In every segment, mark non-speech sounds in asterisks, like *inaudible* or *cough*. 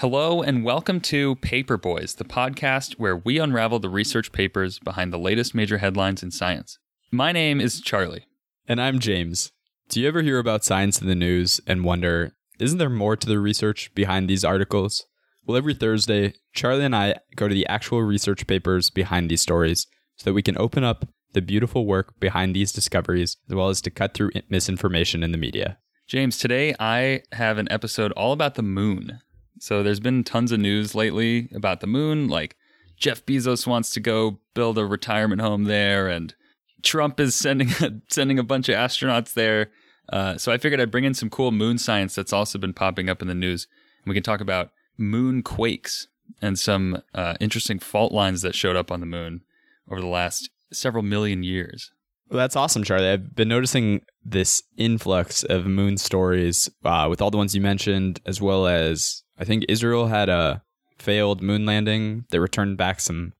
Hello, and welcome to Paper Boys, the podcast where we unravel the research papers behind the latest major headlines in science. My name is Charlie. And I'm James. Do you ever hear about science in the news and wonder, isn't there more to the research behind these articles? Well, every Thursday, Charlie and I go to the actual research papers behind these stories so that we can open up the beautiful work behind these discoveries as well as to cut through misinformation in the media. James, today I have an episode all about the moon. So there's been tons of news lately about the moon, like Jeff Bezos wants to go build a retirement home there, and Trump is sending a, *laughs* sending a bunch of astronauts there. Uh, so I figured I'd bring in some cool moon science that's also been popping up in the news, and we can talk about moon quakes and some uh, interesting fault lines that showed up on the moon over the last several million years. Well, that's awesome, Charlie. I've been noticing this influx of moon stories uh, with all the ones you mentioned, as well as I think Israel had a failed moon landing. They returned back some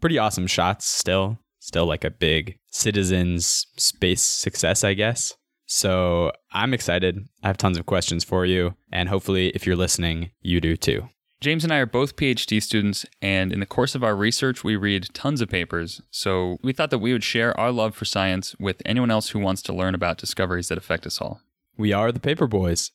pretty awesome shots still. Still like a big citizens space success, I guess. So I'm excited. I have tons of questions for you. And hopefully, if you're listening, you do too. James and I are both PhD students, and in the course of our research, we read tons of papers. So we thought that we would share our love for science with anyone else who wants to learn about discoveries that affect us all. We are the Paper Boys.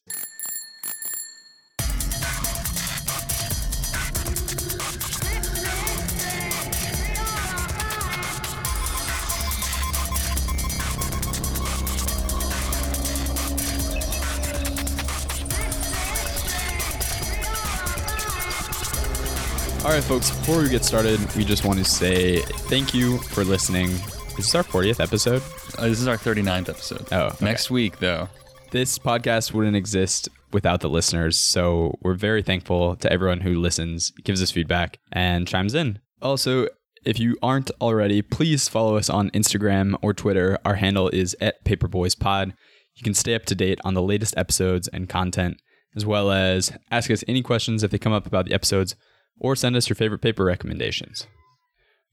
Right, folks, before we get started, we just want to say thank you for listening. Is this our 40th episode? Uh, this is our 39th episode. Oh, okay. Next week, though. This podcast wouldn't exist without the listeners, so we're very thankful to everyone who listens, gives us feedback, and chimes in. Also, if you aren't already, please follow us on Instagram or Twitter. Our handle is at PaperboysPod. You can stay up to date on the latest episodes and content, as well as ask us any questions if they come up about the episodes or send us your favorite paper recommendations.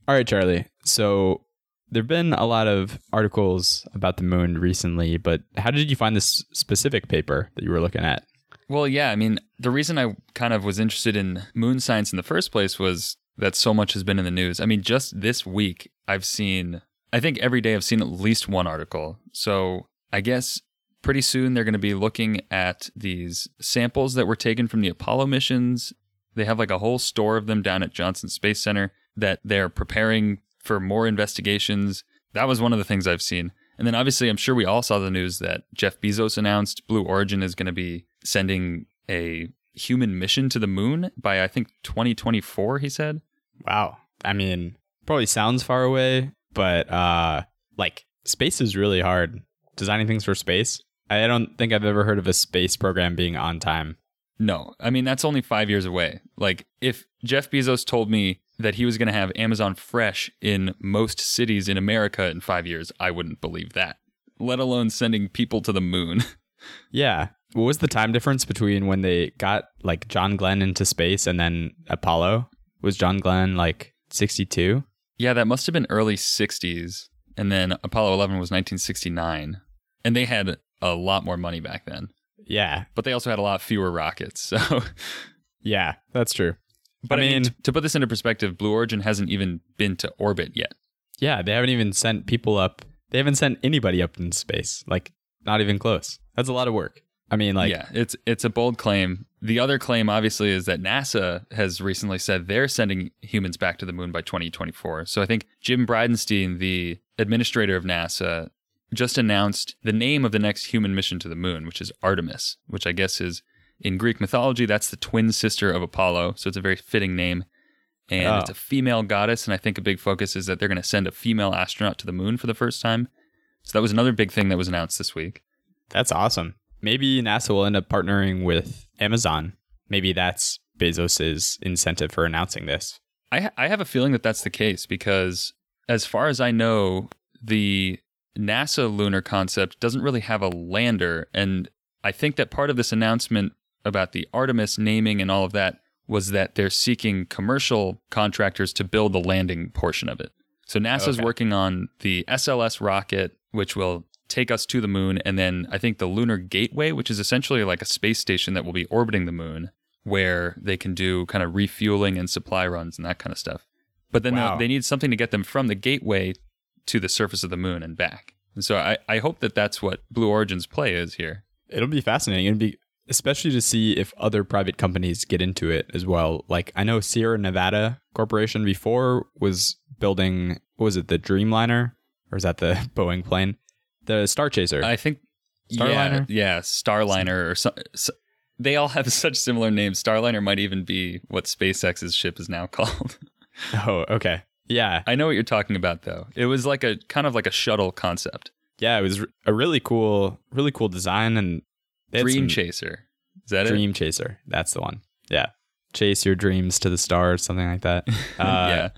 All right, Charlie. So there have been a lot of articles about the moon recently, but how did you find this specific paper that you were looking at? Well, yeah, I mean, the reason I kind of was interested in moon science in the first place was that so much has been in the news. I mean, just this week, I've seen, I think every day I've seen at least one article. So I guess pretty soon they're going to be looking at these samples that were taken from the Apollo missions they have like a whole store of them down at Johnson Space Center that they're preparing for more investigations. That was one of the things I've seen. And then obviously, I'm sure we all saw the news that Jeff Bezos announced Blue Origin is going to be sending a human mission to the moon by, I think, 2024, he said. Wow. I mean, probably sounds far away, but uh, like space is really hard. Designing things for space. I don't think I've ever heard of a space program being on time. No, I mean, that's only five years away. Like, if Jeff Bezos told me that he was going to have Amazon Fresh in most cities in America in five years, I wouldn't believe that, let alone sending people to the moon. *laughs* yeah. What was the time difference between when they got like John Glenn into space and then Apollo? Was John Glenn like 62? Yeah, that must have been early 60s. And then Apollo 11 was 1969. And they had a lot more money back then. Yeah. But they also had a lot fewer rockets. So, *laughs* yeah, that's true. But I mean, I mean t- to put this into perspective, Blue Origin hasn't even been to orbit yet. Yeah, they haven't even sent people up. They haven't sent anybody up in space. Like, not even close. That's a lot of work. I mean, like, yeah, it's it's a bold claim. The other claim, obviously, is that NASA has recently said they're sending humans back to the moon by 2024. So I think Jim Bridenstine, the administrator of NASA, just announced the name of the next human mission to the moon, which is Artemis, which I guess is in Greek mythology, that's the twin sister of Apollo. So it's a very fitting name. And oh. it's a female goddess. And I think a big focus is that they're going to send a female astronaut to the moon for the first time. So that was another big thing that was announced this week. That's awesome. Maybe NASA will end up partnering with Amazon. Maybe that's Bezos's incentive for announcing this. I, ha- I have a feeling that that's the case because, as far as I know, the NASA lunar concept doesn't really have a lander. And I think that part of this announcement about the Artemis naming and all of that was that they're seeking commercial contractors to build the landing portion of it. So NASA's okay. working on the SLS rocket, which will take us to the moon, and then I think the Lunar Gateway, which is essentially like a space station that will be orbiting the moon. where they can do kind of refueling and supply runs and that kind of stuff. But then Wow. they need something to get them from the gateway to the surface of the moon and back. And so I, I hope that that's what Blue Origin's play is here. It'll be fascinating. It'll be especially to see if other private companies get into it as well. Like I know Sierra Nevada Corporation before was building what was it, the Dreamliner? Or is that the *laughs* Boeing plane? The Star Chaser. I think Starliner? Yeah, yeah Starliner or so, so, they all have *laughs* such similar names. Starliner might even be what SpaceX's ship is now *laughs* called. oh, okay. Yeah. I know what you're talking about though. It was like a kind of like a shuttle concept. Yeah, it was a really cool really cool design and Dream Chaser. Is that it? Dream Chaser. That's the one. Yeah. Chase your dreams to the stars, something like that. *laughs* Uh, yeah.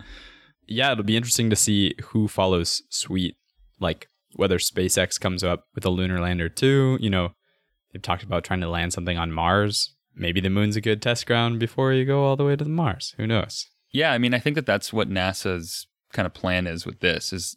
yeah, it'll be interesting to see who follows Sweet. Like whether SpaceX comes up with a lunar lander too. You know, they've talked about trying to land something on Mars. Maybe the moon's a good test ground before you go all the way to the Mars. Who knows? Yeah, I mean, I think that that's what NASA's kind of plan is with this. Is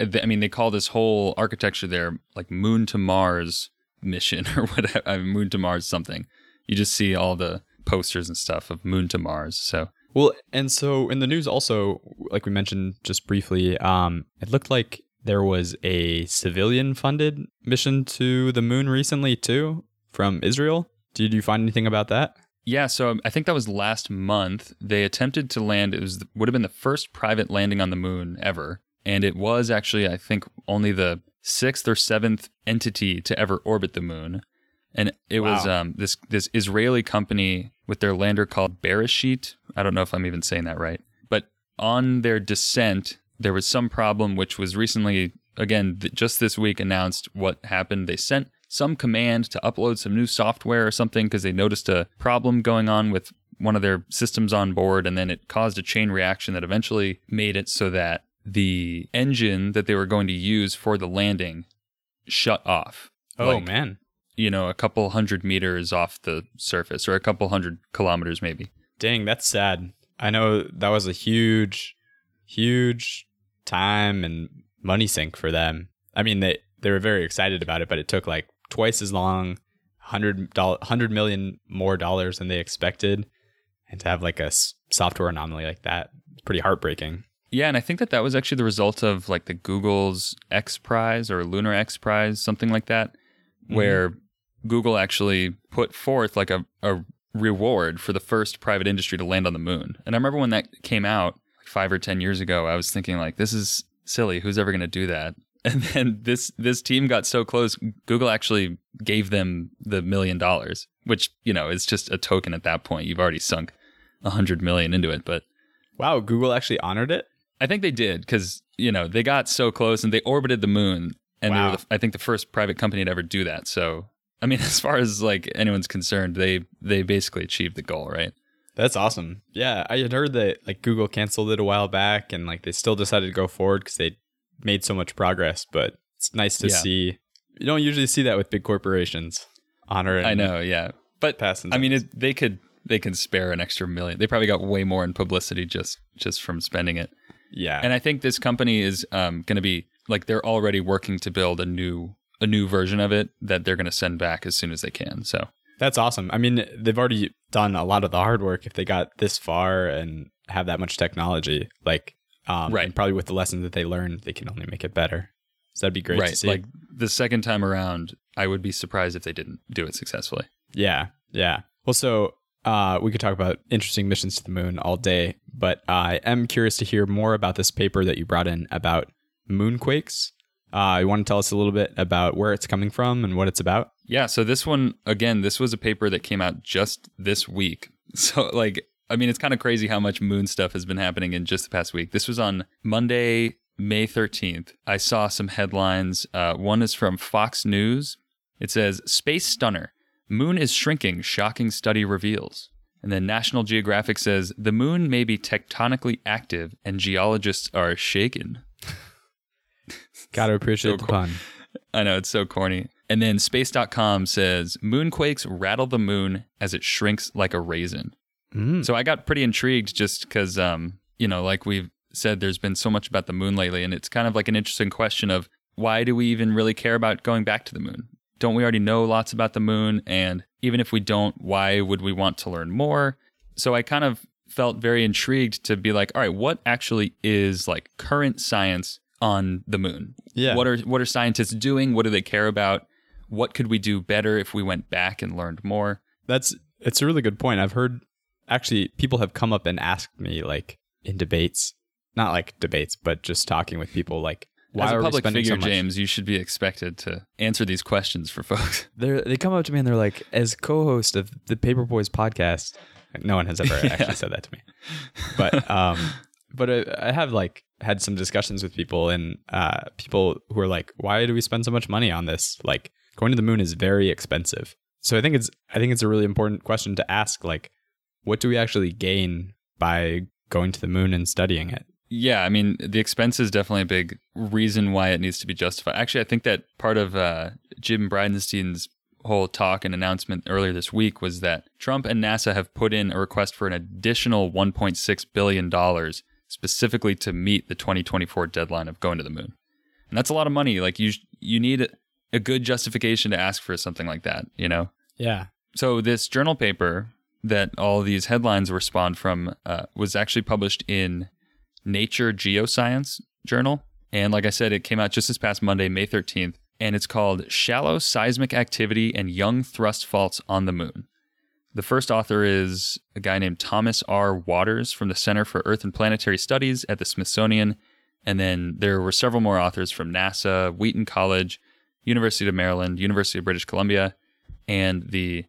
I mean, they call this whole architecture there like Moon to Mars mission *laughs* or whatever. I mean, Moon to Mars something. You just see all the posters and stuff of Moon to Mars. So Well, and so in the news also, like we mentioned just briefly, um, it looked like there was a civilian funded mission to the moon recently too from Israel. Did you find anything about that? Yeah, so I think that was last month. They attempted to land. It was would have been the first private landing on the moon ever, and it was actually I think only the sixth or seventh entity to ever orbit the moon. And it was um, this this Israeli company with their lander called Beresheet. I don't know if I'm even saying that right, but on their descent, there was some problem, which was recently again th- just this week announced what happened. They sent some command to upload some new software or something because they noticed a problem going on with one of their systems on board, and then it caused a chain reaction that eventually made it so that the engine that they were going to use for the landing shut off. Oh Like, man, you know, a couple hundred meters off the surface or a couple hundred kilometers maybe. dang, that's sad. I know that was a huge, huge time and money sink for them. I mean, they they were very excited about it, but it took like twice as long, hundred dollar, hundred million more dollars than they expected, and to have like a s- software anomaly like that, it's pretty heartbreaking. Yeah, and I think that that was actually the result of like the Google's X Prize or Lunar X Prize, something like that, mm-hmm. where Google actually put forth like a, a reward for the first private industry to land on the moon. And I remember when that came out like five or ten years ago, I was thinking like, this is silly. Who's ever going to do that? And then this this team got so close, Google actually gave them the million dollars, which you know is just a token at that point. You've already sunk a hundred million into it, but Wow, Google actually honored it. I think they did because you know they got so close and they orbited the moon, and they were the, I think the first private company to ever do that. So I mean, *laughs* as far as like anyone's concerned, they they basically achieved the goal, right? That's awesome. Yeah, I had heard that like Google canceled it a while back, and like they still decided to go forward because they made so much progress. But it's nice to Yeah. see. You don't usually see that with big corporations. Honor. I know, yeah, but Pass and I mean, it, they could they can spare an extra million. They probably got way more in publicity just just from spending it. Yeah. And I think this company is um, going to be like they're already working to build a new a new version of it that they're going to send back as soon as they can. So That's awesome. I mean, they've already done a lot of the hard work if they got this far and have that much technology. Like, um, Right. And probably with the lessons that they learned, they can only make it better. So that'd be great to right, see. like the second time around, I would be surprised if they didn't do it successfully. Yeah, yeah. Well, so uh, we could talk about interesting missions to the moon all day, but I am curious to hear more about this paper that you brought in about moonquakes. Uh, you want to tell us a little bit about where it's coming from and what it's about? Yeah, so this one again, this was a paper that came out just this week. *laughs* So like I mean, it's kind of crazy how much moon stuff has been happening in just the past week. This was on Monday, May 13th. I saw some headlines. Uh, one is from Fox News. It says, Space Stunner. Moon is shrinking, shocking study reveals. And then National Geographic says, the moon may be tectonically active and geologists are shaken. *laughs* Gotta appreciate So the cool. pun. I know, it's so corny. And then space.com says, moonquakes rattle the moon as it shrinks like a raisin. Mm. So I got pretty intrigued just because, um, you know, like we've said, there's been so much about the moon lately, and it's kind of like an interesting question of why do we even really care about going back to the moon? don't we already know lots about the moon? And even if we don't, why would we want to learn more? So I kind of felt very intrigued to be like, all right, what actually is like current science on the moon? Yeah. What are what are scientists doing? What do they care about? What could we do better if we went back and learned more? That's it's a really good point. I've heard actually people have come up and asked me like in debates, not like debates, but just talking with people like why As a are we public spending figure, so much? James, you should be expected to answer these questions for folks. *laughs* They they come up to me and they're like, as co-host of the Paper Boys podcast, no one has ever *laughs* actually said that to me, but um, but I, I have like had some discussions with people and uh, people who are like, why do we spend so much money on this? Like going to the moon is very expensive. So I think it's I think it's a really important question to ask. Like, what do we actually gain by going to the moon and studying it? Yeah, I mean, the expense is definitely a big reason why it needs to be justified. Actually, I think that part of uh, Jim Bridenstine's whole talk and announcement earlier this week was that Trump and NASA have put in a request for an additional $1.6 billion specifically to meet the 2024 deadline of going to the moon. And that's a lot of money. Like, you, you need a good justification to ask for something like that, you know? Yeah. So this journal paper that all these headlines were spawned from uh, was actually published in Nature Geoscience journal, and like I said, it came out just this past Monday, May thirteenth, and it's called "Shallow Seismic Activity and Young Thrust Faults on the Moon." The first author is a guy named Thomas R. Watters from the Center for Earth and Planetary Studies at the Smithsonian, and then there were several more authors from NASA, Wheaton College, University of Maryland, University of British Columbia, and the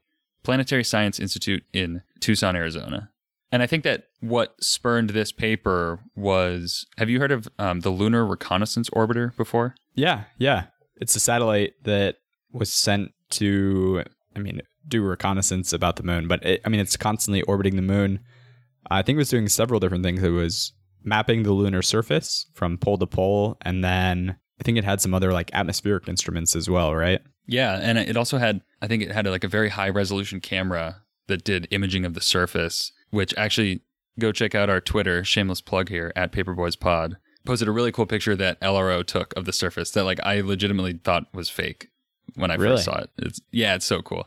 Planetary Science Institute in Tucson, Arizona. And I think that what spurned this paper was have you heard of um, the Lunar Reconnaissance Orbiter before? Yeah, yeah. It's a satellite that was sent to, I mean, do reconnaissance about the moon, but it, I mean, it's constantly orbiting the moon. I think it was doing several different things. It was mapping the lunar surface from pole to pole, and then I think it had some other like atmospheric instruments as well, right? Yeah, and it also had I think it had like a very high resolution camera that did imaging of the surface, which actually go check out our Twitter, shameless plug here at Paperboys Pod. Posted a really cool picture that LRO took of the surface that like I legitimately thought was fake when I Really? first saw it. It's yeah, it's so cool.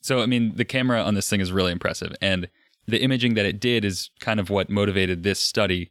So I mean, the camera on this thing is really impressive, and the imaging that it did is kind of what motivated this study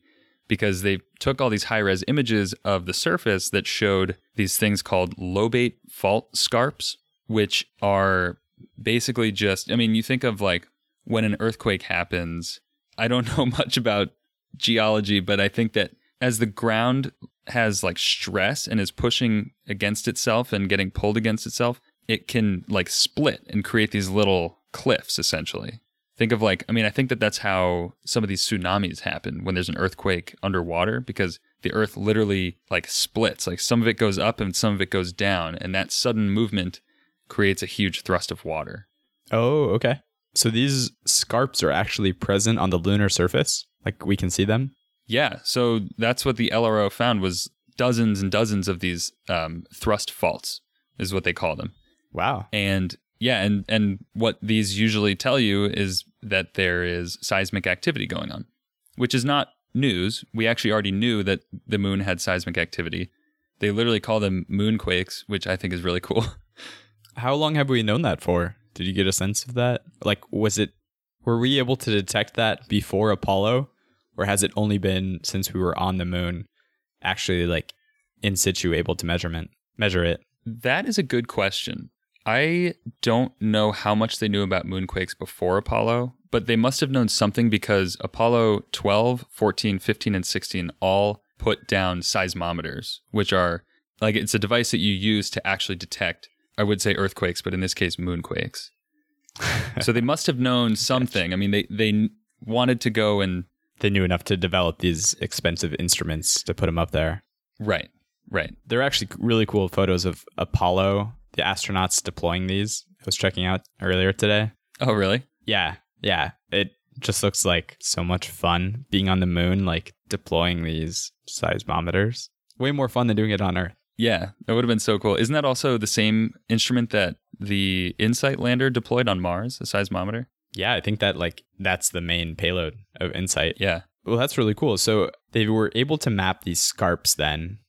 because they took all these high res images of the surface that showed these things called lobate fault scarps, which are basically just, I mean, you think of like when an earthquake happens. I don't *laughs* know much about geology, but I think that as the ground has like stress and is pushing against itself and getting pulled against itself, it can like split and create these little cliffs essentially. Think of like, I mean, I think that that's how some of these tsunamis happen when there's an earthquake underwater because the earth literally like splits. Like some of it goes up and some of it goes down. And that sudden movement creates a huge thrust of water. Oh, okay. So these scarps are actually present on the lunar surface, like we can see them. Yeah. So that's what the LRO found was dozens and dozens of these um, thrust faults is what they call them. Wow. And yeah, and and what these usually tell you is that there is seismic activity going on, which is not news. We actually already knew that the moon had seismic activity. They literally call them moonquakes, which I think is really *laughs* cool. How long have we known that for? Did you get a sense of that? Like, was it, were we able to detect that before Apollo? Or has it only been since we were on the moon actually like in situ able to measurement measure it? That is a good question. I don't know how much they knew about moonquakes before Apollo, but they must have known something because Apollo 12, 14, 15, and 16 all put down seismometers, which are like it's a device that you use to actually detect, I would say earthquakes, but in this case, moonquakes. *laughs* so they must have known something. I mean, they, they wanted to go and, They knew enough to develop these expensive instruments to put them up there. right, right. There are actually really cool photos of Apollo, the astronauts deploying these. I was checking out earlier today. Oh, really? Yeah, yeah. It just looks like so much fun being on the moon, like deploying these seismometers. Way more fun than doing it on Earth. Yeah, that would have been so cool. Isn't that also the same instrument that the InSight lander deployed on Mars, a seismometer? Yeah, I think that like that's the main payload of InSight. Yeah. Well, that's really cool. So they were able to map these scarps then,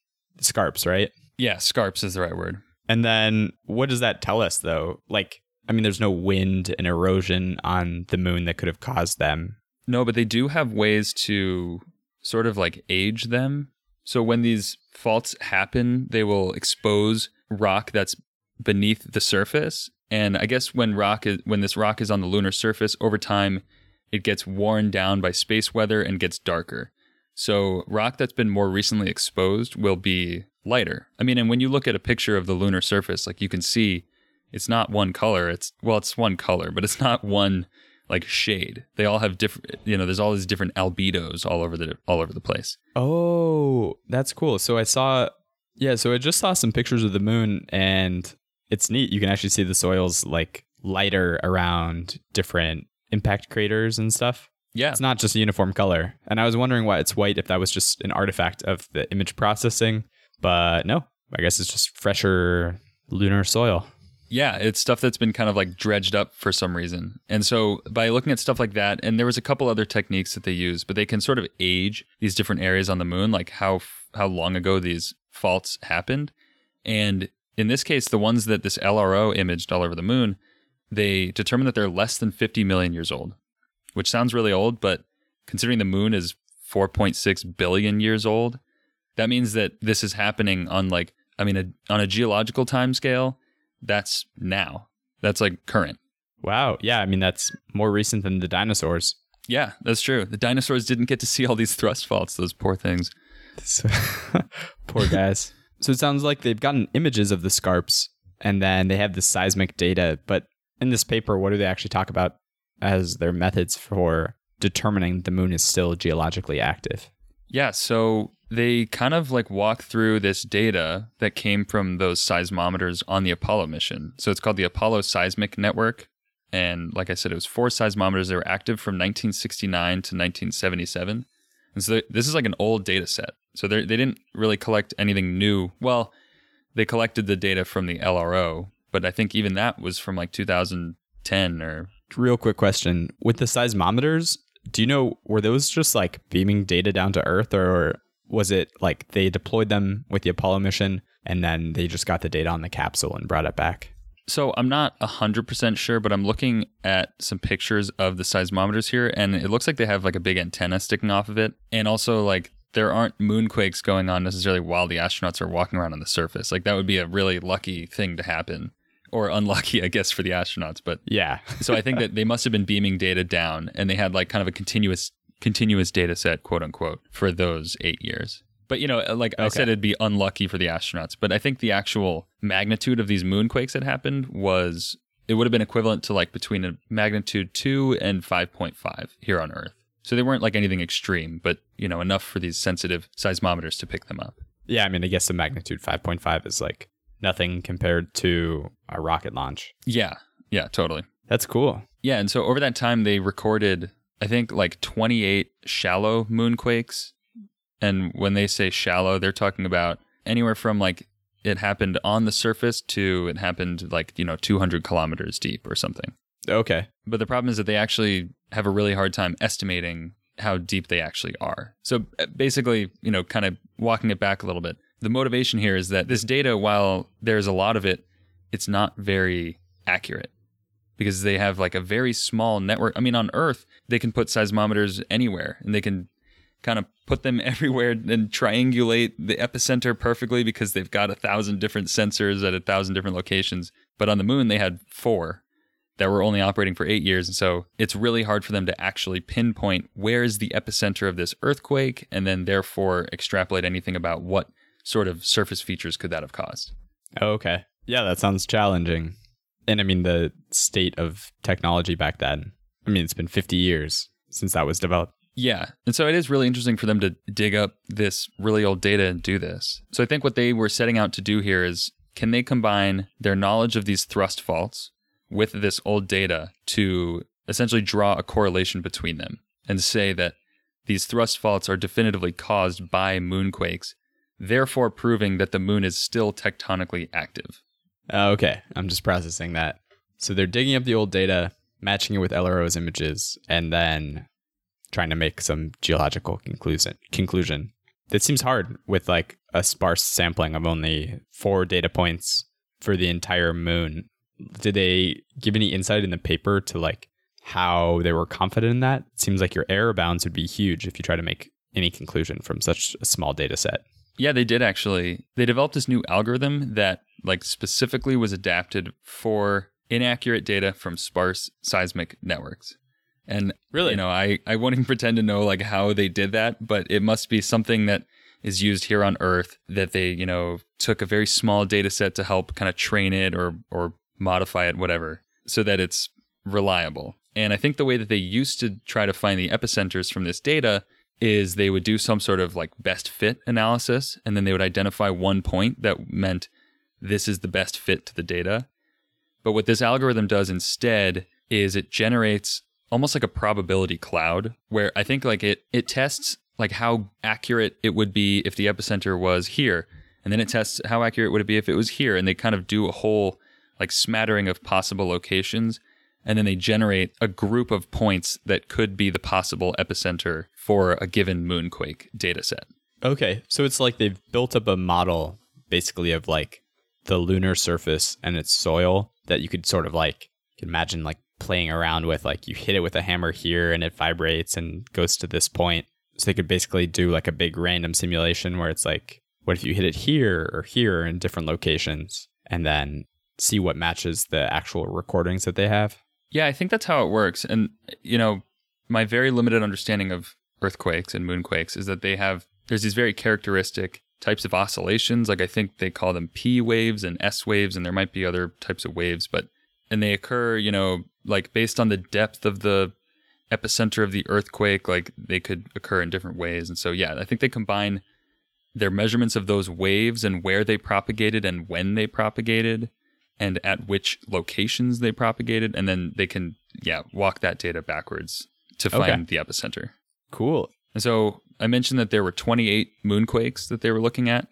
scarps, right? Yeah, scarps is the right word. And then what does that tell us though? Like, I mean, there's no wind and erosion on the moon that could have caused them. No, but they do have ways to sort of like age them. So when these faults happen, they will expose rock that's beneath the surface. And I guess when rock is when this rock is on the lunar surface over time, it gets worn down by space weather and gets darker. So rock that's been more recently exposed will be lighter. I mean, and when you look at a picture of the lunar surface, like you can see it's not one color. It's well, it's one color, but it's not one like shade. They all have different you know, there's all these different albedos all over the all over the place. Oh, that's cool. So I saw yeah, so I just saw some pictures of the moon and it's neat. You can actually see the soils like lighter around different impact craters and stuff. Yeah. It's not just a uniform color. And I was wondering why it's white if that was just an artifact of the image processing. But no, I guess it's just fresher lunar soil. Yeah, it's stuff that's been kind of like dredged up for some reason. And so by looking at stuff like that, and there was a couple other techniques that they use, but they can sort of age these different areas on the moon, like how how long ago these faults happened. And in this case, the ones that this LRO imaged all over the moon, they determined that they're less than 50 million years old, which sounds really old, but considering the moon is 4.6 billion years old, that means that this is happening on like, I mean, a, on a geological time scale, that's now. That's like current. Wow. Yeah. I mean, that's more recent than the dinosaurs. Yeah, that's true. The dinosaurs didn't get to see all these thrust faults, those poor things. *laughs* poor guys. so it sounds like they've gotten images of the scarps and then they have the seismic data. But in this paper, what do they actually talk about as their methods for determining the moon is still geologically active? Yeah, so they kind of like walk through this data that came from those seismometers on the Apollo mission. So it's called the Apollo Seismic Network. And like I said, it was four seismometers. that were active from 1969 to 1977. And so this is like an old data set. So they didn't really collect anything new. Well, they collected the data from the LRO, but I think even that was from like 2010 or. Real quick question with the seismometers, do you know were those just like beaming data down to Earth, or was it like they deployed them with the Apollo mission and then they just got the data on the capsule and brought it back? So I'm not 100% sure, but I'm looking at some pictures of the seismometers here, and it looks like they have like a big antenna sticking off of it. And also, like, there aren't moonquakes going on necessarily while the astronauts are walking around on the surface. Like, that would be a really lucky thing to happen. Or unlucky, I guess, for the astronauts. But yeah. *laughs* so I think that they must have been beaming data down, and they had like kind of a continuous continuous data set, quote unquote, for those eight years. But you know, uh, like okay. I said, it'd be unlucky for the astronauts. But I think the actual magnitude of these moonquakes that happened was it would have been equivalent to like between a magnitude two and five point five here on Earth. So they weren't like anything extreme, but you know, enough for these sensitive seismometers to pick them up. Yeah, I mean, I guess the magnitude five point five is like nothing compared to a rocket launch. Yeah, yeah, totally. That's cool. Yeah, and so over that time they recorded I think like 28 shallow moonquakes and when they say shallow, they're talking about anywhere from like it happened on the surface to it happened like, you know, 200 kilometers deep or something. Okay. But the problem is that they actually have a really hard time estimating how deep they actually are. So uh, basically, you know, kind of walking it back a little bit, the motivation here is that this data, while there's a lot of it, it's not very accurate because they have like a very small network. I mean, on Earth, they can put seismometers anywhere and they can kind of put them *laughs* everywhere and triangulate the epicenter perfectly because they've got a thousand different sensors at a thousand different locations. But on the moon, they had four that were only operating for eight years. And so it's really hard for them to actually pinpoint where is the epicenter of this earthquake and then therefore extrapolate anything about what sort of surface features could that have caused. Oh, okay. Yeah, that sounds challenging. And I mean, the state of technology back then, I mean, it's been 50 years since that was developed. Yeah. And so it is really interesting for them to dig up this really old data and do this. So I think what they were setting out to do here is can they combine their knowledge of these thrust faults with this old data to essentially draw a correlation between them and say that these thrust faults are definitively caused by moonquakes, therefore proving that the moon is still tectonically active. Uh, okay, I'm just processing that. So they're digging up the old data, matching it with LRO's images, and then trying to make some geological conclusion. Conclusion. It seems hard with like a sparse sampling of only four data points for the entire moon. Did they give any insight in the paper to like how they were confident in that? It seems like your error bounds would be huge if you try to make any conclusion from such a small data set. Yeah, they did actually. They developed this new algorithm that like specifically was adapted for inaccurate data from sparse seismic networks. And Really? you know, I I won't even *laughs* pretend to know like how they did that, but it must be something that is used here on Earth that they, you know, took a very small data set to help kind of train it or or modify it whatever so that it's reliable. And I think the way that they used to try to find the epicenters from this data is they would do some sort of like best fit analysis and then they would identify one point that meant this is the best fit to the data. But what this algorithm does instead is it generates almost like a probability cloud where I think like it it tests like how accurate it would be if the epicenter was here and then it tests how accurate would it be if it was here and they kind of do a whole like smattering of possible locations and then they generate a group of points that could be the possible epicenter for a given moonquake data set. Okay, so it's like they've built up a model basically of like the lunar surface and its soil that you could sort of like imagine like playing around with like you hit it with a hammer here and it vibrates and goes to this point. So they could basically do like a big random simulation where it's like what if you hit it here or here in different locations and then see what matches the actual recordings that they have. Yeah, I think that's how it works. And, you know, my very limited understanding of earthquakes and moonquakes is that they have, there's these very characteristic types of oscillations. Like I think they call them P waves and S waves, and there might be other types of waves, but, and they occur, you know, like based on the depth of the epicenter of the earthquake, like they could occur in different ways. And so, yeah, I think they combine their measurements of those waves and where they propagated and when they propagated and at which locations they propagated and then they can yeah walk that data backwards to find Okay. the epicenter Cool. and so i mentioned that there were 28 moonquakes that they were looking at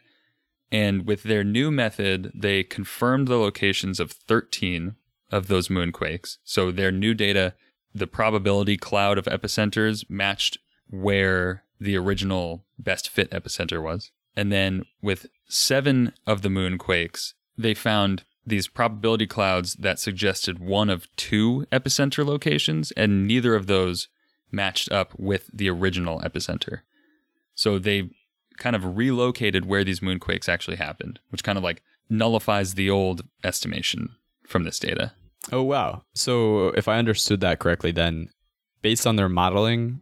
and with their new method they confirmed the locations of 13 of those moonquakes so their new data the probability cloud of epicenters matched where the original best fit epicenter was and then with seven of the moonquakes they found these probability clouds that suggested one of two epicenter locations, and neither of those matched up with the original epicenter. So they kind of relocated where these moonquakes actually happened, which kind of like nullifies the old estimation from this data. Oh wow! So if I understood that correctly, then based on their modeling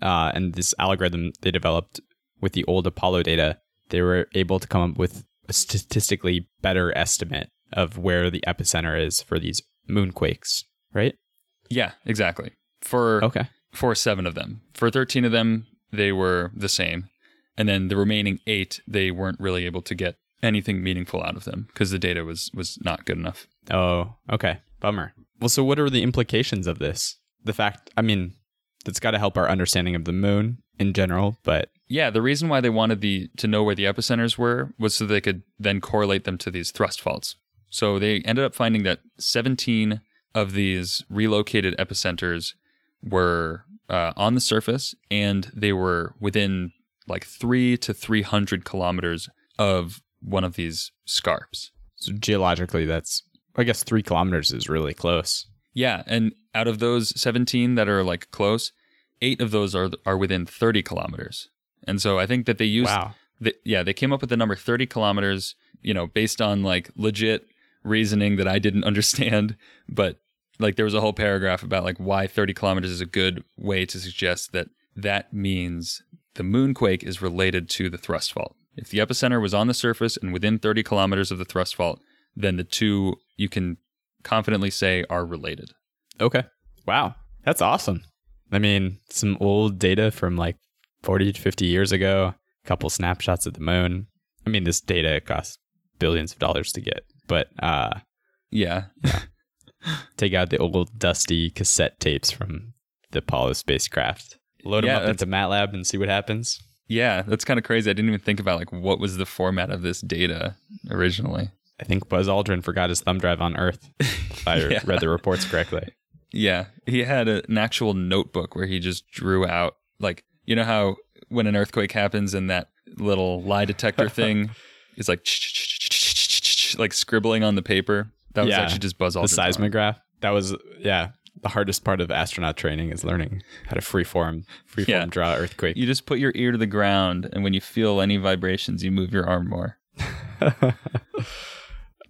uh, and this algorithm they developed with the old Apollo data, they were able to come up with a statistically better estimate of where the epicenter is for these moonquakes. Right? Yeah, exactly. For Okay. for seven of them. For 13 of them, they were the same. And then the remaining eight, they weren't really able to get anything meaningful out of them because the data was was not good enough. Oh, okay. Bummer. Well, so what are the implications of this? The fact, I mean, that's got to help our understanding of the moon in general, but Yeah, the reason why they wanted the to know where the epicenters were was so they could then correlate them to these thrust faults. So they ended up finding that 17 of these relocated epicenters were uh, on the surface and they were within like three to 300 kilometers of one of these scarps. so geologically, that's, I guess, three kilometers is really close. Yeah, and out of those 17 that are like close, eight of those are are within 30 kilometers. And so I think that they used Wow. the, yeah, they came up with the number 30 kilometers, you know, based on like legit reasoning that I didn't *laughs* understand, but like there was a whole paragraph about like why 30 kilometers is a good way to suggest that that means the moonquake is related to the thrust fault. If the epicenter was on the surface and within 30 kilometers of the thrust fault, then the two you can confidently say are related. Okay. Wow. That's awesome. I mean, some old data from like 40 to 50 years ago, a couple snapshots of the moon. I mean, this data costs billions of dollars to get, but uh, Yeah. *laughs* take out the old dusty cassette tapes from the Apollo spacecraft, load Yeah, them up into MATLAB and see what happens. Yeah, that's kind of crazy. I didn't even think about like what was the format of this data originally. I think Buzz Aldrin forgot his thumb drive on Earth, if I *laughs* Yeah. read the reports correctly. Yeah, he had a, an actual notebook where he just drew out like you know how when an earthquake happens and that little lie detector *laughs* thing is like sh- like scribbling on the paper. That was Yeah, actually just Buzz all the seismograph. That was yeah. The hardest part of astronaut training is learning how to freeform freeform Yeah. draw earthquake. You just put your ear to the ground, and when you feel any vibrations, you move your arm more. *laughs*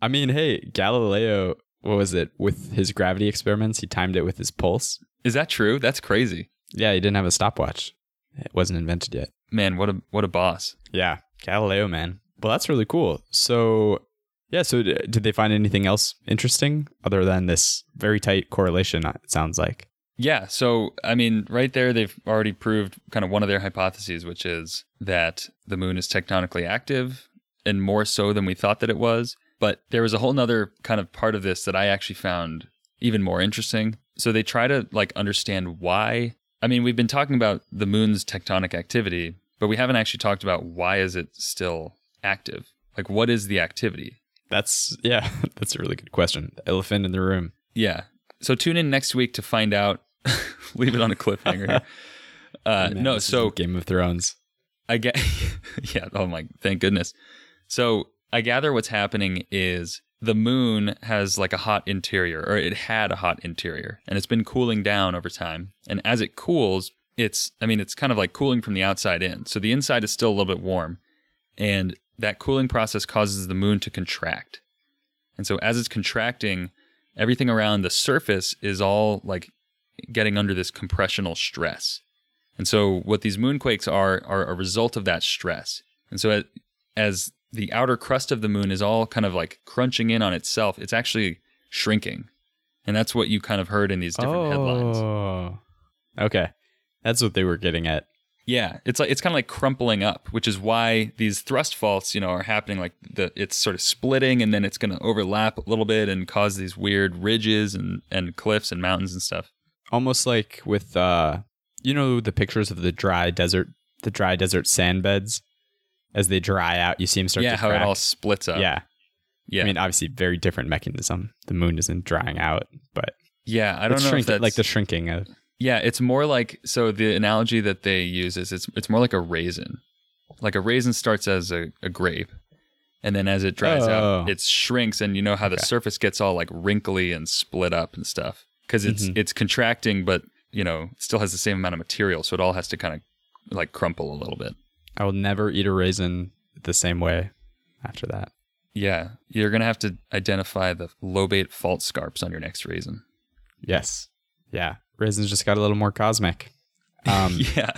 I mean, hey, Galileo, what was it? With his gravity experiments, he timed it with his pulse. Is that true? That's crazy, Yeah, he didn't have a stopwatch. It wasn't invented yet. man. What a what a boss. Yeah, Galileo, man. Well, that's really cool. So, yeah, so d- did they find anything else interesting other than this very tight correlation, it sounds like? Yeah. So, I mean, right there, they've already proved kind of one of their hypotheses, which is that the moon is tectonically active and more so than we thought that it was. But there was a whole nother kind of part of this that I actually found even more interesting. So they try to like understand why. I mean, we've been talking about the moon's tectonic activity, but we haven't actually talked about why is it still active? Like, what is the activity? That's, yeah, *laughs* that's a really good question. The elephant in the room. Yeah. So tune in next week to find out. *laughs* Leave it on a cliffhanger. *laughs* Uh, Man, no, so Game of Thrones. I get, yeah. Oh my, thank goodness. So I gather what's happening is the moon has like a hot interior, or it had a hot interior, and it's been cooling down over time. And as it cools, it's, I mean, it's kind of like cooling from the outside in. So the inside is still a little bit warm, and that cooling process causes the moon to contract. And so as it's contracting, everything around the surface is all like getting under this compressional stress. And so what these moonquakes are are a result of that stress. And so as, the outer crust of the moon is all kind of like crunching in on itself, it's actually shrinking. And that's what you kind of heard in these different headlines. Oh, okay. That's what they were getting at. Yeah, it's like it's kind of like crumpling up, which is why these thrust faults, you know, are happening. Like the it's sort of splitting, and then it's going to overlap a little bit and cause these weird ridges and and cliffs and mountains and stuff. Almost like with, uh, you know, the pictures of the dry desert, the dry desert sand beds. As they dry out, you see them start yeah, to how crack. it all splits up. yeah. yeah, I mean, obviously, very different mechanism. The moon isn't drying out, but yeah. I don't know if shrinking, like the shrinking of. Yeah, it's more like so the analogy that they use is it's it's more like a raisin. Like a raisin starts as a, a grape, and then as it dries Oh. out, it shrinks, and you know how the surface gets all like wrinkly and split up and stuff because it's Mhm. it's contracting, but you know still has the same amount of material, so it all has to kind of like crumple a little bit. I will never eat a raisin the same way after that. Yeah, you're gonna have to identify the lobate fault scarps on your next raisin. Yes. Yeah. Raisins just got a little more cosmic. Um, *laughs* yeah,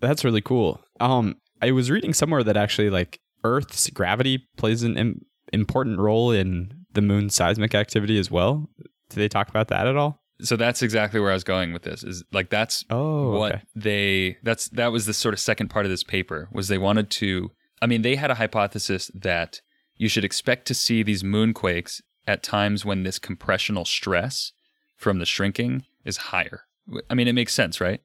That's really cool. Um, I was reading somewhere that actually like Earth's gravity plays an Im- important role in the moon's seismic activity as well. Did they talk about that at all? so that's exactly where I was going with this. Is like that's Oh, what okay. they that's that was the sort of second part of this paper was they wanted to I mean they had a hypothesis that you should expect to see these moonquakes at times when this compressional stress from the shrinking is higher. I mean it makes sense, right?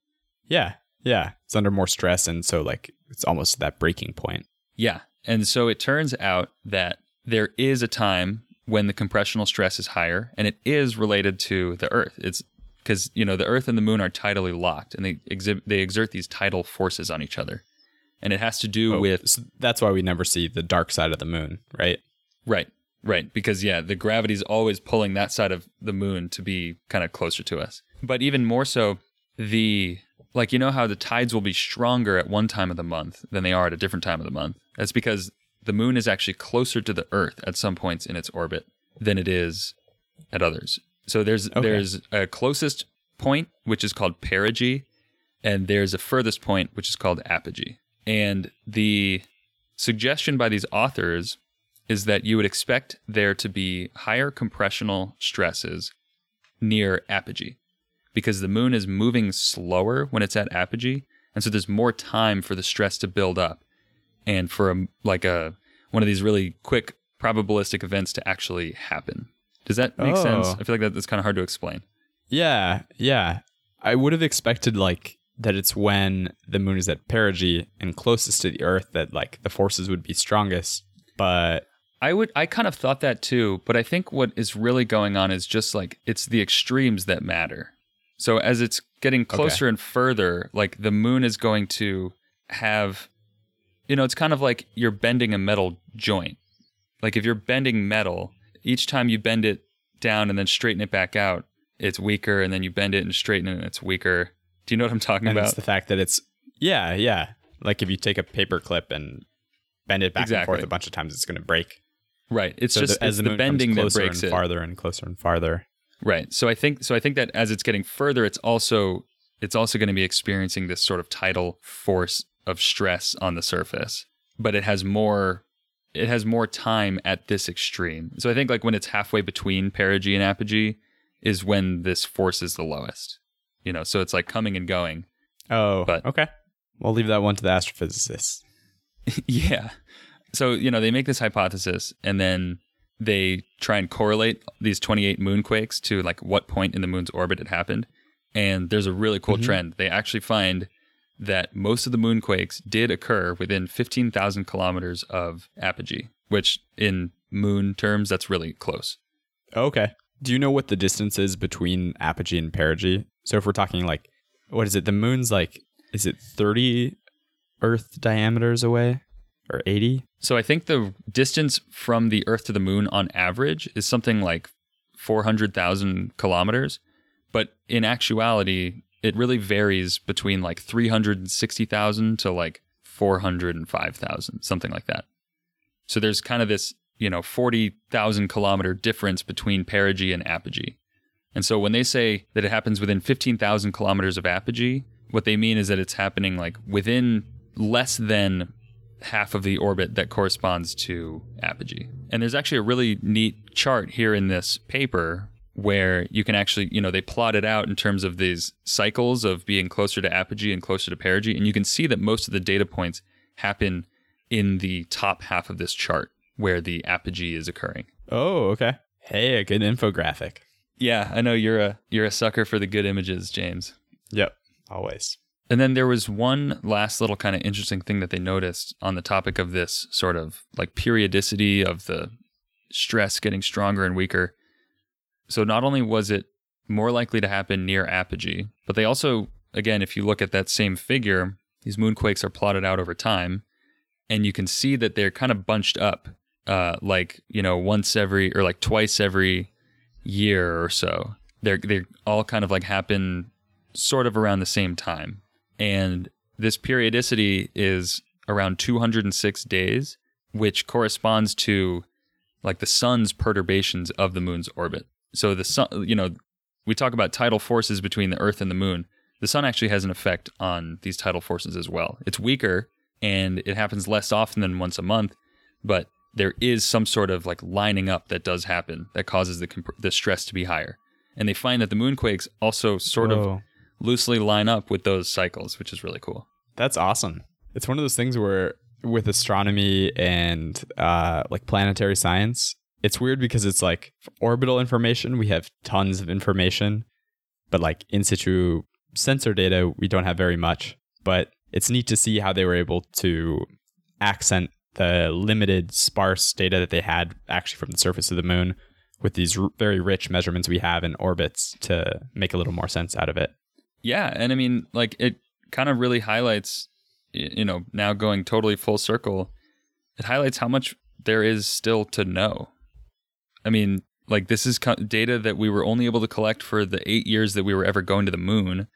Yeah, yeah. It's under more stress, and so like it's almost that breaking point. Yeah. And so it turns out that there is a time when the compressional stress is higher and it is related to the earth. It's because you know the earth and the moon are tidally locked and they exhibit they exert these tidal forces on each other. And it has to do Oh, with so that's why we never see the dark side of the moon, right? Right, right. Because yeah, the gravity's always pulling that side of the moon to be kind of closer to us. But even more so, the like you know how the tides will be stronger at one time of the month than they are at a different time of the month. That's because the moon is actually closer to the Earth at some points in its orbit than it is at others. So there's Okay. there's a closest point which is called perigee, and there's a furthest point which is called apogee. And the suggestion by these authors is that you would expect there to be higher compressional stresses near apogee because the moon is moving slower when it's at apogee and so there's more time for the stress to build up and for a, like a one of these really quick probabilistic events to actually happen does that make oh. sense Oh. i feel like that, that's kind of hard to explain Yeah, yeah. I would have expected like that it's when the moon is at perigee and closest to the Earth that like the forces would be strongest. But I would I kind of thought that too, but I think what is really going on is just like it's the extremes that matter. So as it's getting closer and further, like the moon is going to have you know, it's kind of like you're bending a metal joint. like if you're bending metal, each time you bend it down and then straighten it back out, it's weaker, and then you bend it and straighten it, and it's weaker. Do you know what I'm talking and about? it's the fact that it's yeah, yeah. Like if you take a paper clip and bend it back and forth a bunch of times, it's going to break. right. It's So just the, as it's the, the, bending that closer breaks and it. farther and closer and farther. Right. So I think so I think that as it's getting further, it's also it's also going to be experiencing this sort of tidal force of stress on the surface, but it has more it has more time at this extreme. So I think like when it's halfway between perigee and apogee is when this force is the lowest. You know, so it's like coming and going. Oh, But- okay. We'll leave that one to the astrophysicists. *laughs* yeah. So, you know, they make this hypothesis and then they try and correlate these 28 moonquakes to like what point in the moon's orbit it happened. And there's a really cool Mhm. trend. They actually find that most of the moonquakes did occur within 15,000 kilometers of apogee, which in moon terms, that's really close. Okay. Do you know what the distance is between apogee and perigee? So if we're talking like, what is it? The moon's like, is it 30 Earth diameters away or 80? So I think the distance from the Earth to the moon on average is something like 400,000 kilometers. But in actuality, it really varies between like 360,000 to like 405,000, something like that. So there's kind of this, you know, 40,000 kilometer difference between perigee and apogee. And so when they say that it happens within 15,000 kilometers of apogee, what they mean is that it's happening like within less than half of the orbit that corresponds to apogee. And there's actually a really neat chart here in this paper where you can actually, you know, they plot it out in terms of these cycles of being closer to apogee and closer to perigee. And you can see that most of the data points happen in the top half of this chart where the apogee is occurring. Oh, okay. Hey, a good infographic. Yeah, I know you're a you're a sucker for the good images, James. Yep. Always. And then there was one last little kind of interesting thing that they noticed on the topic of this sort of like periodicity of the stress getting stronger and weaker. So not only was it more likely to happen near apogee, but they also, again, if you look at that same figure, these moonquakes are plotted out over time, and you can see that they're kind of bunched up, uh, like you know, once every or like twice every year or so. They're they all kind of like happen sort of around the same time. And this periodicity is around 206 days, which corresponds to like the sun's perturbations of the moon's orbit. So the sun, you know, we talk about tidal forces between the earth and the moon. The sun actually has an effect on these tidal forces as well. It's weaker and it happens less often than once a month, but there is some sort of like lining up that does happen that causes the comp- the stress to be higher. And they find that the moonquakes also sort of Whoa. Loosely line up with those cycles, which is really cool. That's awesome. It's one of those things where with astronomy and uh, like planetary science, it's weird because it's like orbital information, we have tons of information, but like in situ sensor data, we don't have very much. But it's neat to see how they were able to accent the limited, sparse data that they had actually from the surface of the moon with these r- very rich measurements we have in orbits to make a little more sense out of it. Yeah, and I mean, like it kind of really highlights, you know, now going totally full circle, it highlights how much there is still to know. I mean, like this is co- data that we were only able to collect for the eight years that we were ever going to the moon,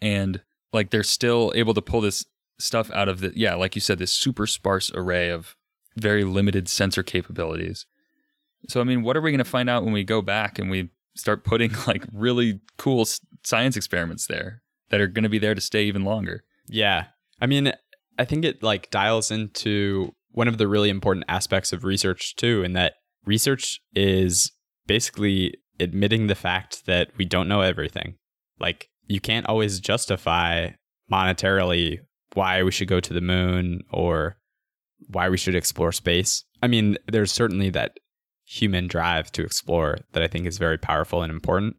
and like they're still able to pull this stuff out of the yeah, like you said, this super sparse array of very limited sensor capabilities. So I mean, what are we going to find out when we go back and we start putting *laughs* like really cool science experiments there that are going to be there to stay even longer? Yeah. I mean, I think it like dials into one of the really important aspects of research too, in that research is basically admitting the fact that we don't know everything. Like, you can't always justify monetarily why we should go to the moon or why we should explore space. I mean, there's certainly that human drive to explore that I think is very powerful and important,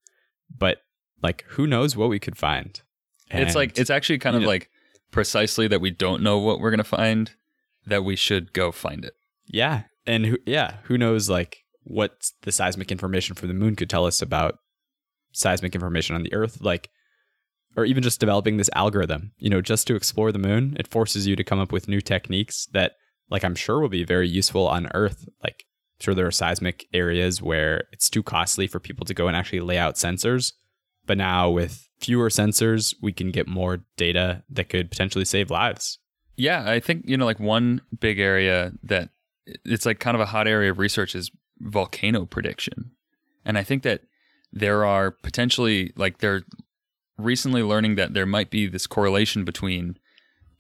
but like, who knows what we could find? it's like it's actually kind of know- like precisely that we don't know what we're going to find that we should go find it. Yeah. And who, yeah, who knows like what the seismic information from the moon could tell us about seismic information on the earth like or even just developing this algorithm, you know, just to explore the moon, it forces you to come up with new techniques that like I'm sure will be very useful on earth like sure there are seismic areas where it's too costly for people to go and actually lay out sensors. But now with fewer sensors, we can get more data that could potentially save lives. Yeah, I think, you know, like one big area that it's like kind of a hot area of research is volcano prediction. And I think that there are potentially like they're recently learning that there might be this correlation between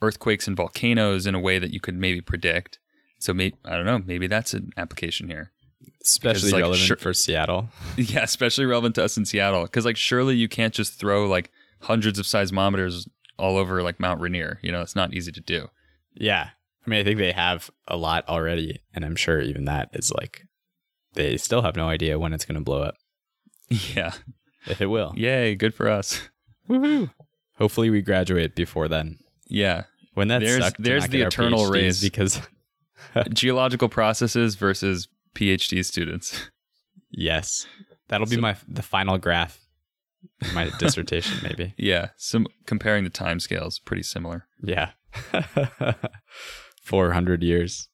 earthquakes and volcanoes in a way that you could maybe predict. So maybe I don't know, maybe that's an application here. Especially like, relevant sure- for Seattle. *laughs* *laughs* Yeah, especially relevant to us in Seattle cuz like surely you can't just throw like hundreds of seismometers all over like Mount Rainier. You know, it's not easy to do. Yeah. I mean, I think they have a lot already. And I'm sure even that is like, they still have no idea when it's going to blow up, Yeah. if it will. Yay, good for us. Woohoo. Hopefully we graduate before then. Yeah. When that There's- there's the eternal PhDs race. Because, *laughs* *laughs* Geological processes versus PhD students. yes, that'll be So- my the final graph, my *laughs* dissertation, maybe. Yeah, some comparing the timescales pretty similar. Yeah. *laughs* 400 years.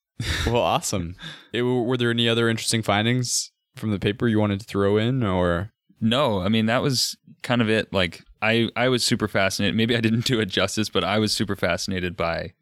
Well, awesome. Eh, it- were there any other interesting findings from the paper you wanted to throw in or No, I mean that was kind of it. Like I, I was super fascinated. Maybe I didn't do it justice, but I was super fascinated by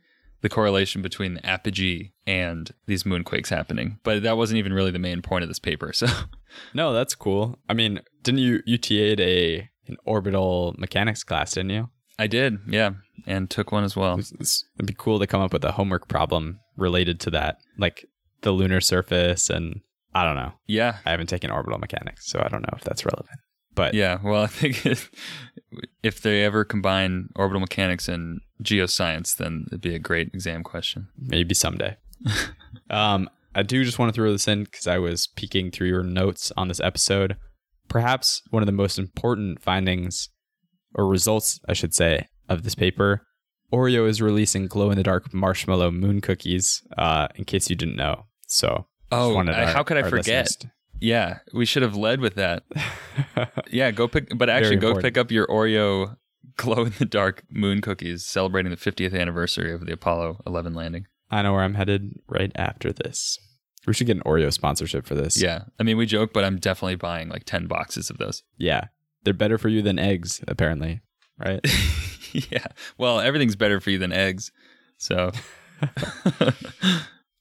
the correlation between the apogee and these moonquakes happening. But that wasn't even really the main point of this paper. So *laughs* No, that's cool. I mean, didn't you you TA'd a an orbital mechanics class, didn't you? I did, yeah, and took one as well. It'd be cool to come up with a homework problem related to that, like the lunar surface and I don't know. Yeah, I haven't taken orbital mechanics, so I don't know if that's relevant. But yeah. Well, I think if, *laughs* if they ever combine orbital mechanics and geoscience, then it'd be a great exam question. maybe someday. *laughs* um, I do just want to throw this in because I was peeking through your notes on this episode. Perhaps one of the most important findings or results, I should say, of this paper. Oreo is releasing glow in the dark marshmallow moon cookies, uh, in case you didn't know. So, Oh, our- how could I forget? listeners Yeah, we should have led with that. *laughs* Yeah, go pick. But actually, go pick up your Oreo glow in the dark moon cookies, celebrating the 50th anniversary of the Apollo 11 landing. I know where I'm headed right after this. We should get an Oreo sponsorship for this. Yeah, I mean we joke, but I'm definitely buying like 10 boxes of those. Yeah. They're better for you than eggs, apparently. Right? *laughs* yeah, well, everything's better for you than eggs. So *laughs*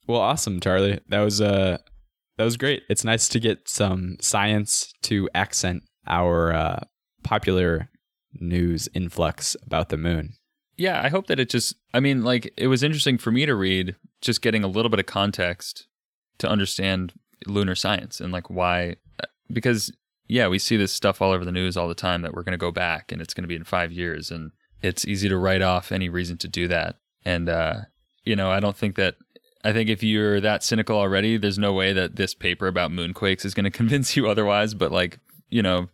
Well, awesome, Charlie. That was uh that was great. It's nice to get some science to accent our uh, popular news influx about the moon. yeah, I hope that it just. I mean, like it was interesting for me to read, just getting a little bit of context to understand lunar science and like why, because yeah, we see this stuff all over the news all the time that we're going to go back and it's going to be in five years, and it's easy to write off any reason to do that. And uh, you know, I don't think that. I think if you're that cynical already, there's no way that this paper about moonquakes is going *laughs* to convince you otherwise. But like, you know,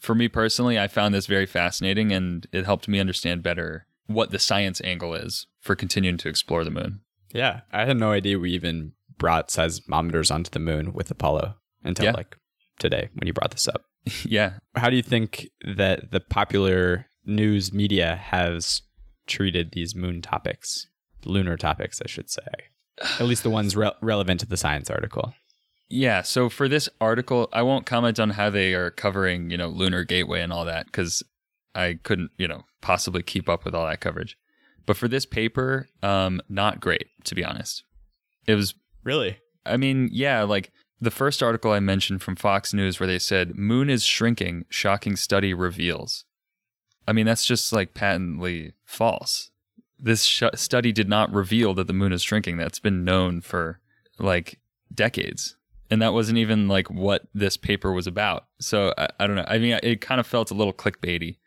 for me personally, I found this very fascinating, and it helped me understand better what the science angle is for continuing to explore the moon. Yeah, I had no idea we even brought seismometers onto the moon with Apollo until Yeah. like today when you brought this up. *laughs* yeah, How do you think that the popular news media has treated these moon topics, lunar topics, I should say? At least the ones re- relevant to the science article. Yeah. So for this article, I won't comment on how they are covering, you know, lunar gateway and all that because I couldn't, you know, possibly keep up with all that coverage. But for this paper, um, not great to be honest. It was Really? I mean, yeah, like the first article I mentioned from Fox News where they said moon is shrinking, shocking study reveals. I mean, that's just like patently false. This sh- study did not reveal that the moon is shrinking. That's been known for like decades. And that wasn't even like what this paper was about. So I, I don't know. I mean, it kind of felt a little clickbaity.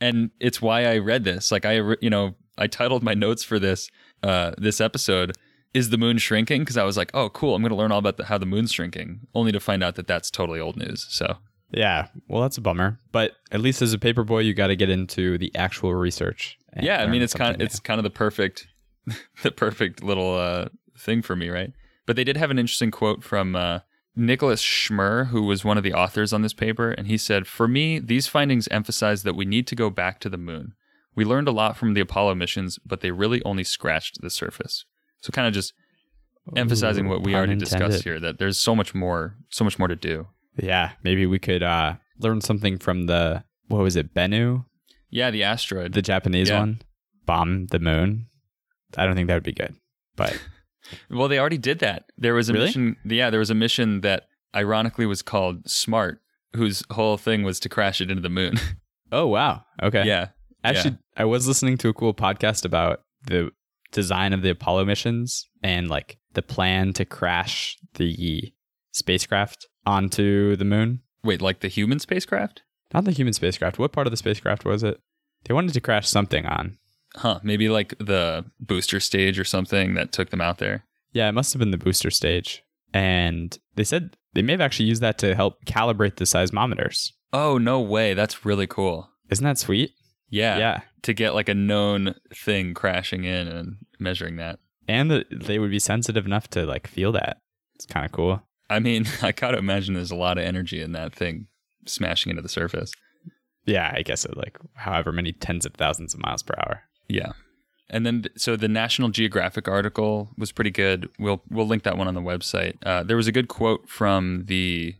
And it's why I read this. Like I, you know, I titled my notes for this uh, this episode is the moon shrinking because i was like oh cool i'm going to learn all about the, how the moon's shrinking only to find out that that's totally old news so Yeah. Well, that's a bummer. But at least as a paper boy, you got to get into the actual research. yeah i mean it's kind of it's kind of the perfect *laughs* the perfect little uh, thing for me right but they did have an interesting quote from uh, nicholas schmerr who was one of the authors on this paper and he said for me these findings emphasize that we need to go back to the moon we learned a lot from the apollo missions but they really only scratched the surface so kind of just emphasizing what we already intended. discussed here that there's so much more so much more to do. Yeah, maybe we could uh, learn something from the what was it, Bennu, Yeah, the asteroid. the Japanese Yeah. one, bomb the moon. I don't think that would be good, but well, they already did that. There was a Really? mission yeah, there was a mission that ironically was called Smart, whose whole thing was to crash it into the moon. *laughs* oh wow, okay, yeah. Actually, I was listening to a cool podcast about the design of the Apollo missions and like the plan to crash the spacecraft onto the moon. Wait, like the human spacecraft? Not the human spacecraft. What part of the spacecraft was it? They wanted to crash something on. Huh, maybe like the booster stage or something that took them out there. Yeah, it must have been the booster stage. And they said they may have actually used that to help calibrate the seismometers. Oh, no way. That's really cool. Isn't that sweet? Yeah. Yeah. To get like a known thing crashing in and measuring that. And that they would be sensitive enough to like feel that. It's kind of cool. I mean, *laughs* I gotta imagine there's a lot of energy in that thing smashing into the surface. Yeah, I guess it like however many tens of thousands of miles per hour. Yeah. And then, so the National Geographic article was pretty good. We'll we'll link that one on the website. Uh, there was a good quote from the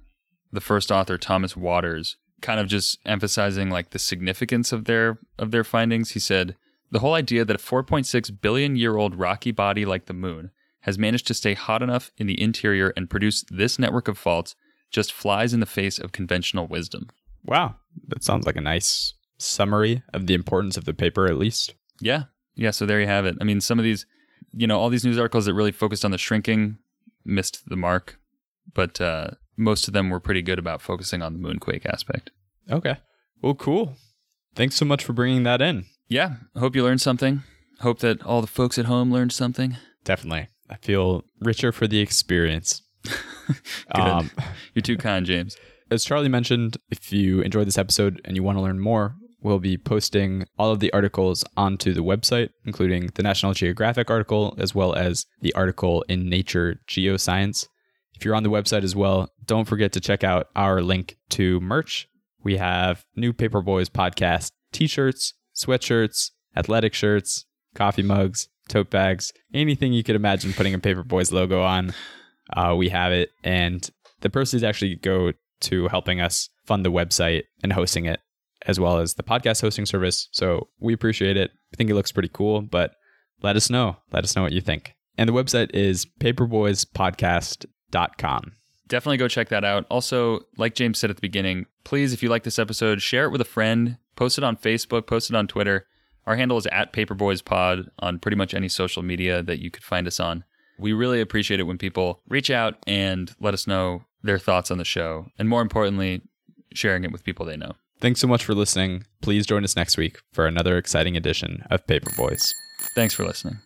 the first author, Thomas Watters, kind of just emphasizing like the significance of their of their findings. He said the whole idea that a 4.6 billion year old rocky body like the moon has managed to stay hot enough in the interior and produce this network of faults just flies in the face of conventional wisdom. Wow, that sounds like a nice summary of the importance of the paper, at least. Yeah. Yeah. So there you have it. I mean, some of these, you know, all these news articles that really focused on the shrinking missed the mark, but uh, most of them were pretty good about focusing on the moonquake aspect. Okay. Well, cool. Thanks so much for bringing that in. Yeah. Hope you learned something. Hope that all the folks at home learned something. Definitely. I feel richer for the experience. *laughs* um, You're too kind, James. *laughs* as Charlie mentioned, if you enjoyed this episode and you want to learn more, we'll be posting all of the articles onto the website, including the National Geographic article, as well as the article in Nature Geoscience. If you're on the website as well, don't forget to check out our link to merch. We have new Paperboys podcast t shirts, sweatshirts, athletic shirts, coffee mugs, tote bags, anything you could imagine putting a Paperboys logo on. Uh, we have it. And the proceeds actually go to helping us fund the website and hosting it, as well as the podcast hosting service. So we appreciate it. I think it looks pretty cool, but let us know. Let us know what you think. And the website is paperboyspodcast.com. Definitely go check that out. Also, like James said at the beginning, please, if you like this episode, share it with a friend, post it on Facebook, post it on Twitter. Our handle is at PaperboysPod on pretty much any social media that you could find us on. We really appreciate it when people reach out and let us know their thoughts on the show. And more importantly, sharing it with people they know. Thanks so much for listening. Please join us next week for another exciting edition of Paperboys. Thanks for listening.